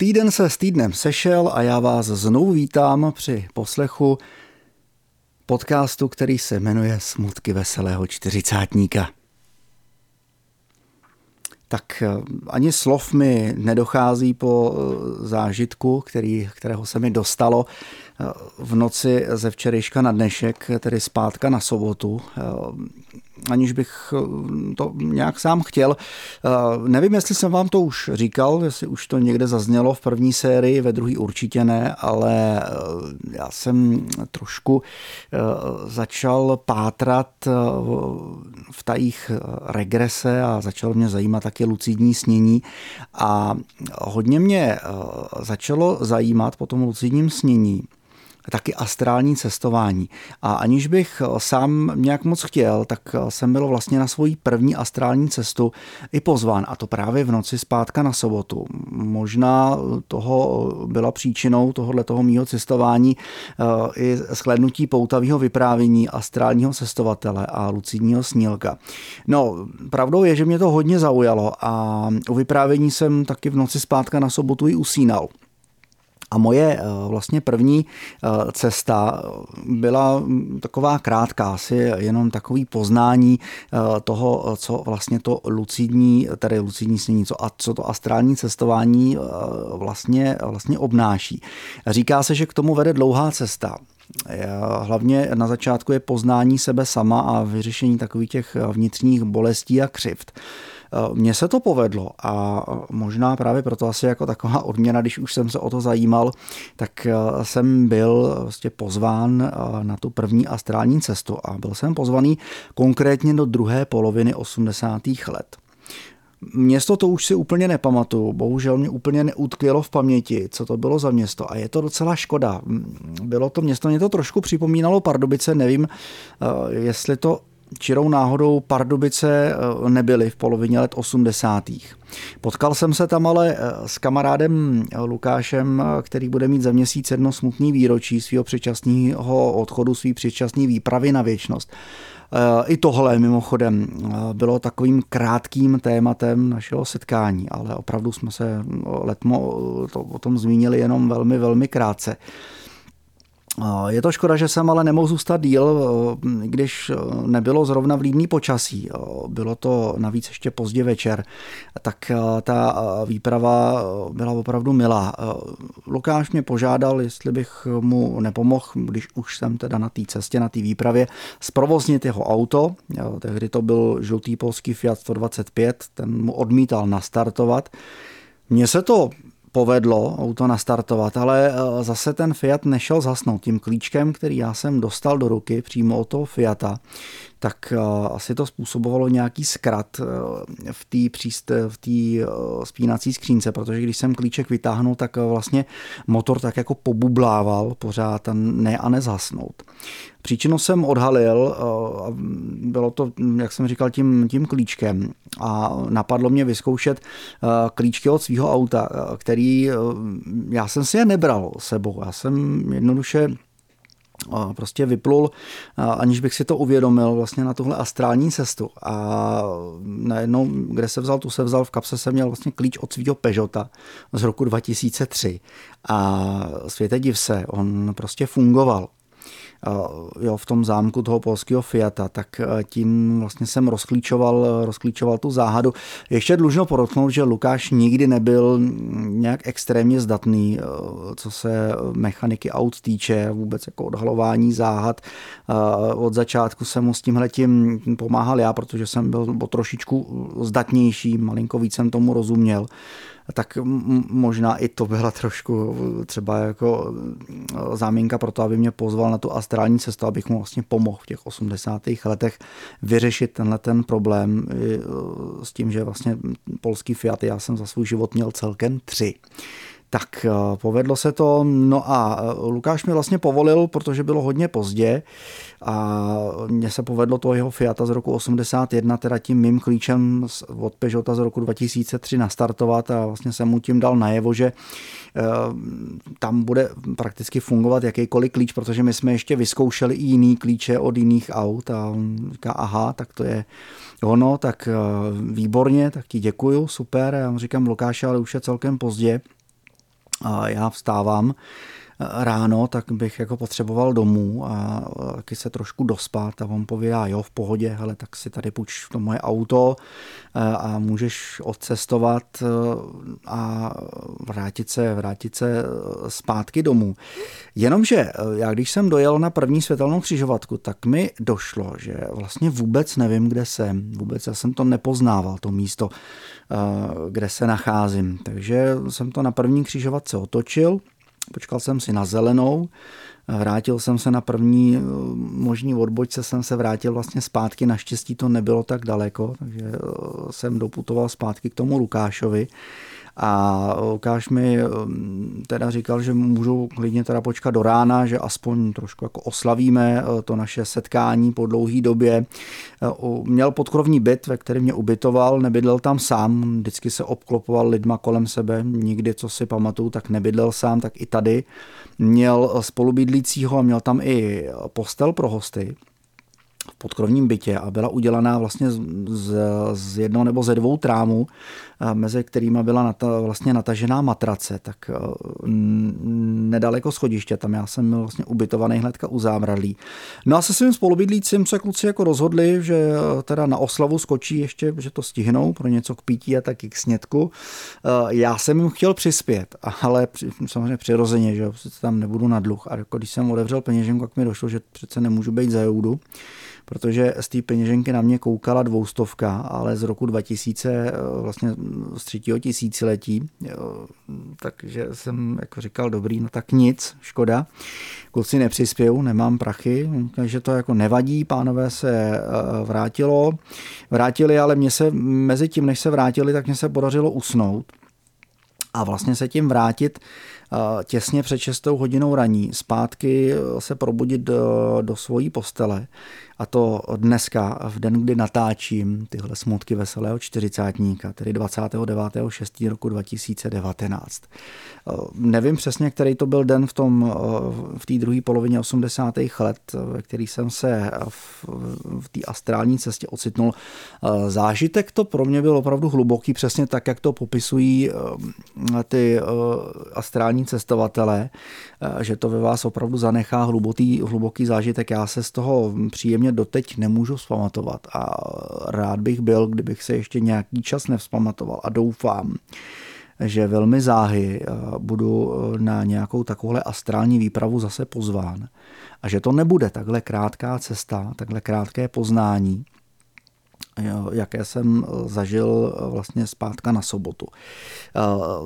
Týden se s týdnem sešel a já vás znovu vítám při poslechu podcastu, který se jmenuje Smutky veselého čtyřicátníka. Tak eh, ani slov mi nedochází po eh, zážitku, který, kterého se mi dostalo v noci ze včerejška na dnešek, tedy zpátka na sobotu aniž bych eh, to nějak sám chtěl. Eh, nevím, jestli jsem vám to už říkal, jestli už to někde zaznělo v první sérii, ve druhé určitě ne, ale eh, já jsem trošku začal pátrat v tajích regrese a začalo mě zajímat taky lucidní snění a hodně mě začalo zajímat po tom lucidním snění, taky astrální cestování. A aniž bych sám nějak moc chtěl, tak jsem byl vlastně na svoji první astrální cestu i pozván, a to právě v noci zpátka na sobotu. Možná toho byla příčinou tohohle toho mýho cestování eh, i shlednutí poutavého vyprávění astrálního cestovatele a lucidního snílka. No, pravdou je, že mě to hodně zaujalo a u vyprávění jsem taky v noci zpátka na sobotu i usínal. A moje eh, vlastně první eh, cesta byla taková krátká, asi jenom takový poznání eh, toho, co vlastně to lucidní, tedy lucidní snění, co, a co to astrální cestování vlastně, vlastně obnáší. Říká se, že k tomu vede dlouhá cesta. Hlavně na začátku je poznání sebe sama a vyřešení takových těch vnitřních bolestí a křivt. Mně se to povedlo a možná právě proto asi jako taková odměna, když už jsem se o to zajímal, tak eh, jsem byl vlastně pozván eh, na tu první astrální cestu a byl jsem pozvaný konkrétně do druhé poloviny 80. let. Město to už si úplně nepamatuju, bohužel mě úplně neutkvělo v paměti, co to bylo za město a je to docela škoda. Bylo to město, mě to trošku připomínalo Pardubice, nevím, eh, jestli to čirou náhodou Pardubice eh, nebyly v polovině let 80. Potkal jsem se tam ale eh, s kamarádem eh, Lukášem, který bude mít za měsíc jedno smutný výročí svého předčasného odchodu, svý předčasný výpravy na věčnost. I tohle mimochodem bylo takovým krátkým tématem našeho setkání, ale opravdu jsme se letmo to, o tom zmínili jenom velmi, velmi krátce. Je to škoda, že jsem ale nemohl zůstat díl, když nebylo zrovna vlídný počasí. Bylo to navíc ještě pozdě večer, tak ta výprava byla opravdu milá. Lukáš mě požádal, jestli bych mu nepomohl, když už jsem teda na té cestě, na té výpravě, zprovoznit jeho auto. Tehdy to byl žlutý polský Fiat 125, ten mu odmítal nastartovat. Mně se to povedlo auto nastartovat, ale eh, zase ten Fiat nešel zasnout tím klíčkem, který já jsem dostal do ruky přímo od toho Fiata, tak eh, asi to způsobovalo nějaký zkrat eh, v té příst, v té spínací skřínce, protože když jsem klíček vytáhnul, tak vlastně motor tak jako pobublával pořád a ne a nezasnout. Příčinu jsem odhalil, bylo to, jak jsem říkal, tím, tím klíčkem a napadlo mě vyzkoušet klíčky od svého auta, který já jsem si je nebral sebou. Já jsem jednoduše prostě vyplul, aniž bych si to uvědomil vlastně na tuhle astrální cestu. A najednou, kde se vzal, tu se vzal, v kapse jsem měl vlastně klíč od svého Peugeota z roku 2003. A světe div se, on prostě fungoval jo, v tom zámku toho polského Fiata, tak eh, tím vlastně jsem rozklíčoval, rozklíčoval tu záhadu. Ještě dlužno podotknout, že Lukáš nikdy nebyl nějak extrémně zdatný, eh, co se mechaniky aut týče, vůbec jako odhalování záhad. Eh, od začátku jsem mu s tímhle tím pomáhal já, protože jsem byl trošičku zdatnější, malinko víc jsem tomu rozuměl tak možná i to byla trošku třeba jako e, záminka pro to, aby mě pozval na tu astrální cestu, abych mu vlastně pomohl v těch 80. letech vyřešit tenhle ten problém e, s tím, že vlastně polský Fiat já jsem za svůj život měl celkem tři. Tak eh, povedlo se to, no a eh, Lukáš mi vlastně povolil, protože bylo hodně pozdě a mně se povedlo to jeho Fiata z roku 81, teda tím mým klíčem od Peugeota z roku 2003 nastartovat a vlastně jsem mu tím dal najevo, že eh, tam bude prakticky fungovat jakýkoliv klíč, protože my jsme ještě vyzkoušeli i jiný klíče od jiných aut a on říká, aha, tak to je ono, tak výborně, tak ti děkuju, super. Já mu říkám, Lukáše, ale už je celkem pozdě, já vstávám ráno, tak bych jako potřeboval domů a taky se trošku dospat a on povídá, jo, v pohodě, ale tak si tady půjč to moje auto a můžeš odcestovat a vrátit se, vrátit se zpátky domů. Jenomže já když jsem dojel na první světelnou křižovatku, tak mi došlo, že vlastně vůbec nevím, kde jsem. Vůbec já jsem to nepoznával, to místo, kde se nacházím. Takže jsem to na první křižovatce otočil Počkal jsem si na zelenou, vrátil jsem se na první eh, možný odbočce, jsem se vrátil vlastně zpátky, naštěstí to nebylo tak daleko, takže eh, jsem doputoval zpátky k tomu Lukášovi a Lukáš mi um, teda říkal, že můžu klidně teda počkat do rána, že aspoň trošku jako oslavíme uh, to naše setkání po dlouhé době. Uh, měl podkrovní byt, ve kterém mě ubytoval, nebydlel tam sám, vždycky se obklopoval lidma kolem sebe, nikdy, co si pamatuju, tak nebydlel sám, tak i tady. Měl spolubydlícího a měl tam i postel pro hosty v podkrovním bytě a byla udělaná vlastně z, z jednoho nebo ze dvou trámů, mezi kterými byla nata, vlastně natažená matrace, tak e, nedaleko schodiště, tam já jsem byl vlastně ubytovaný hnedka u zámradlí. No a se svým spolubydlícím se kluci jako rozhodli, že e, teda na oslavu skočí ještě, že to stihnou pro něco k pítí a taky k snědku. E, já jsem jim chtěl přispět, ale samozřejmě přirozeně, že tam nebudu na dluh. A jako když jsem otevřel peněženku, tak mi došlo, že přece nemůžu být za joudu protože z té peněženky na mě koukala dvoustovka, ale z roku 2000, eh, vlastně z třetího tisíciletí, takže jsem jako říkal, dobrý, no tak nic, škoda. Kluci nepřispějou, nemám prachy, takže to jako nevadí, pánové se eh, vrátilo, vrátili, ale mě se mezi tím, než se vrátili, tak mě se podařilo usnout a vlastně se tím vrátit těsně před 6 hodinou raní zpátky se probudit do, do svojí postele a to dneska, v den, kdy natáčím tyhle smutky veselého čtyřicátníka, tedy 29.6. roku 2019. Nevím přesně, který to byl den v, tom, v té druhé polovině 80. let, ve který jsem se v, v té astrální cestě ocitnul. Zážitek to pro mě byl opravdu hluboký, přesně tak, jak to popisují ty astrální cestovatelé, že to ve vás opravdu zanechá hluboký, hluboký zážitek. Já se z toho příjemně úplně doteď nemůžu vzpamatovat a rád bych byl, kdybych se ještě nějaký čas nevzpamatoval a doufám, že velmi záhy eh, budu eh, na nějakou takovouhle astrální výpravu zase pozván a že to nebude takhle krátká cesta, takhle krátké poznání, jaké jsem eh, zažil eh, vlastně zpátka na sobotu. Eh,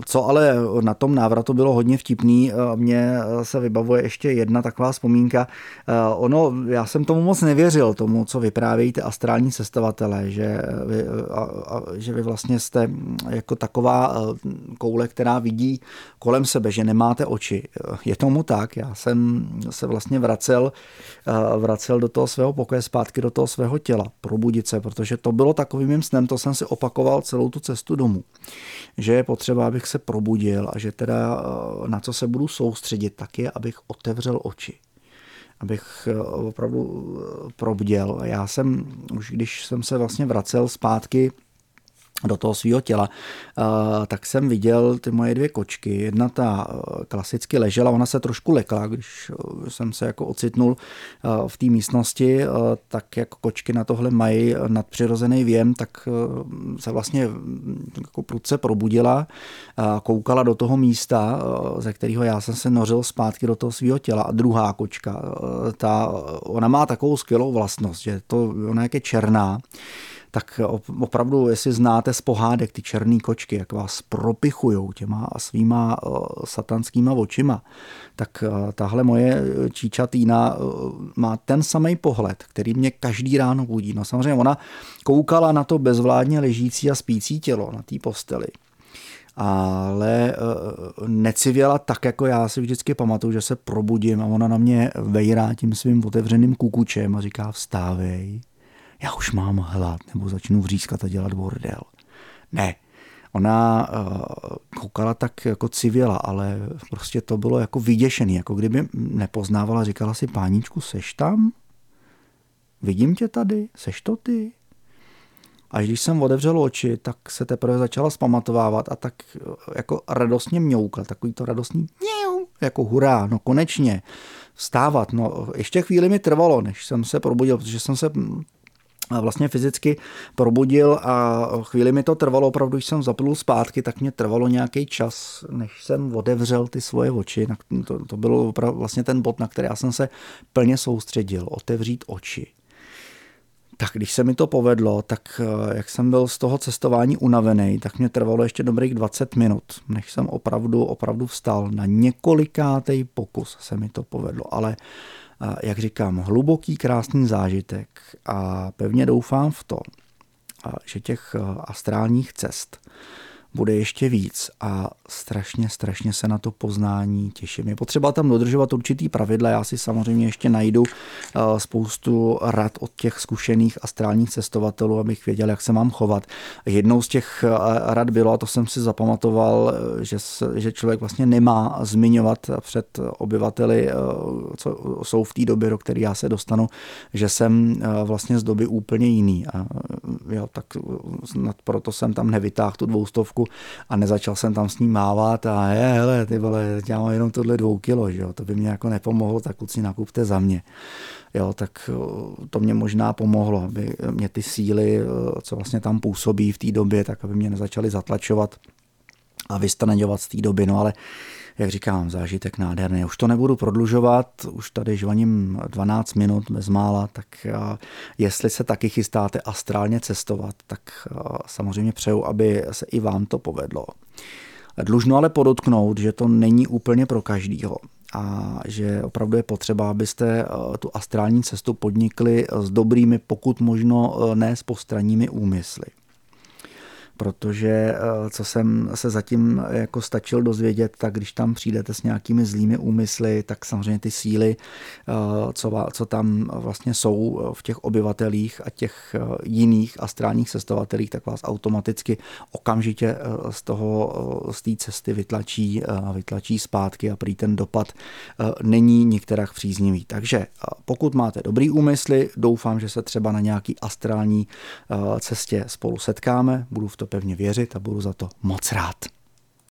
co ale na tom návratu bylo hodně vtipný, mně se vybavuje ještě jedna taková vzpomínka. Ono, já jsem tomu moc nevěřil, tomu, co vyprávějí ty astrální cestovatele, že vy, a, a, že vy vlastně jste hm, jako taková koule, která vidí kolem sebe, že nemáte oči. Je tomu tak, já jsem se vlastně vracel, vracel do toho svého pokoje zpátky do toho svého těla, probudit se, protože to bylo takovým mým snem, to jsem si opakoval celou tu cestu domů, že je potřeba, abych se probudil a že teda eh, na co se budu soustředit, tak je, abych otevřel oči abych eh, opravdu eh, probděl. Já jsem, už když jsem se vlastně vracel zpátky do toho svého těla, eh, tak jsem viděl ty moje dvě kočky. Jedna ta eh, klasicky ležela, ona se trošku lekla, když eh, jsem se jako ocitnul v té místnosti, tak jako kočky na tohle mají nadpřirozený věm, tak se vlastně mm, jako prudce probudila, koukala do toho místa, ze kterého já jsem se nořil zpátky do toho svého těla. A druhá kočka, ta, ona má takovou skvělou vlastnost, že to, ona je černá, tak opravdu, jestli znáte z pohádek ty černé kočky, jak vás propichujou těma svýma satanskýma očima, tak tahle moje číčatýna má ten samý pohled, který mě každý ráno budí. No samozřejmě ona koukala na to bezvládně ležící a spící tělo na té posteli ale necivěla tak, jako já si vždycky pamatuju, že se probudím a ona na mě vejrá tím svým otevřeným kukučem a říká vstávej, já už mám hlad, nebo začnu vřískat a dělat bordel. Ne, ona uh, koukala tak jako civěla, ale prostě to bylo jako vyděšený, jako kdyby nepoznávala, říkala si, páníčku, seš tam? Vidím tě tady, seš to ty? Až když jsem otevřel oči, tak se teprve začala spamatovávat a tak jako radostně mňoukla, takový to radostný mňou, jako hurá, no konečně vstávat. No, ještě chvíli mi trvalo, než jsem se probudil, protože jsem se vlastně fyzicky probudil a chvíli mi to trvalo, opravdu, když jsem zaplul zpátky, tak mě trvalo nějaký čas, než jsem otevřel ty svoje oči. To, to byl vlastně ten bod, na který já jsem se plně soustředil, otevřít oči. Tak když se mi to povedlo, tak eh, jak jsem byl z toho cestování unavený, tak mě trvalo ještě dobrých 20 minut, než jsem opravdu, opravdu vstal. Na několikátý pokus se mi to povedlo, ale jak říkám, hluboký, krásný zážitek a pevně doufám v to, že těch astrálních cest bude ještě víc a strašně, strašně se na to poznání těším. Je potřeba tam dodržovat určitý pravidla, já si samozřejmě ještě najdu eh, spoustu rad od těch zkušených astrálních cestovatelů, abych věděl, jak se mám chovat. Jednou z těch eh, rad bylo, a to jsem si zapamatoval, eh, že, že člověk vlastně nemá zmiňovat před obyvateli, co jsou v té době, do které já se dostanu, že jsem vlastně z doby úplně jiný. A jo, tak proto jsem tam nevytáhl tu dvoustovku a nezačal jsem tam s ním mávat a je, hele, ty vole, já mám jenom tohle dvou kilo, že jo, to by mě jako nepomohlo, tak kluci nakupte za mě. Jo, tak to mě možná pomohlo, aby mě ty síly, co vlastně tam působí v té době, tak aby mě nezačaly zatlačovat a vystaneňovat z té doby, no ale jak říkám, zážitek nádherný. Už to nebudu prodlužovat, už tady žvaním 12 minut bezmála, tak jestli se taky chystáte astrálně cestovat, tak samozřejmě přeju, aby se i vám to povedlo. Dlužno ale podotknout, že to není úplně pro každýho a že opravdu je potřeba, abyste tu astrální cestu podnikli s dobrými, pokud možno ne s postranními úmysly protože eh, co jsem se zatím jako stačil dozvědět, tak když tam přijdete s nějakými zlými úmysly, tak samozřejmě ty síly, eh, co, co tam vlastně jsou v těch obyvatelích a těch eh, jiných astrálních cestovatelích, tak vás automaticky okamžitě z toho, z té cesty vytlačí, vytlačí zpátky a prý ten dopad není některých příznivý. Takže pokud máte dobrý úmysly, doufám, že se třeba na nějaký astrální cestě spolu setkáme, budu v to to pevně věřit a budu za to moc rád.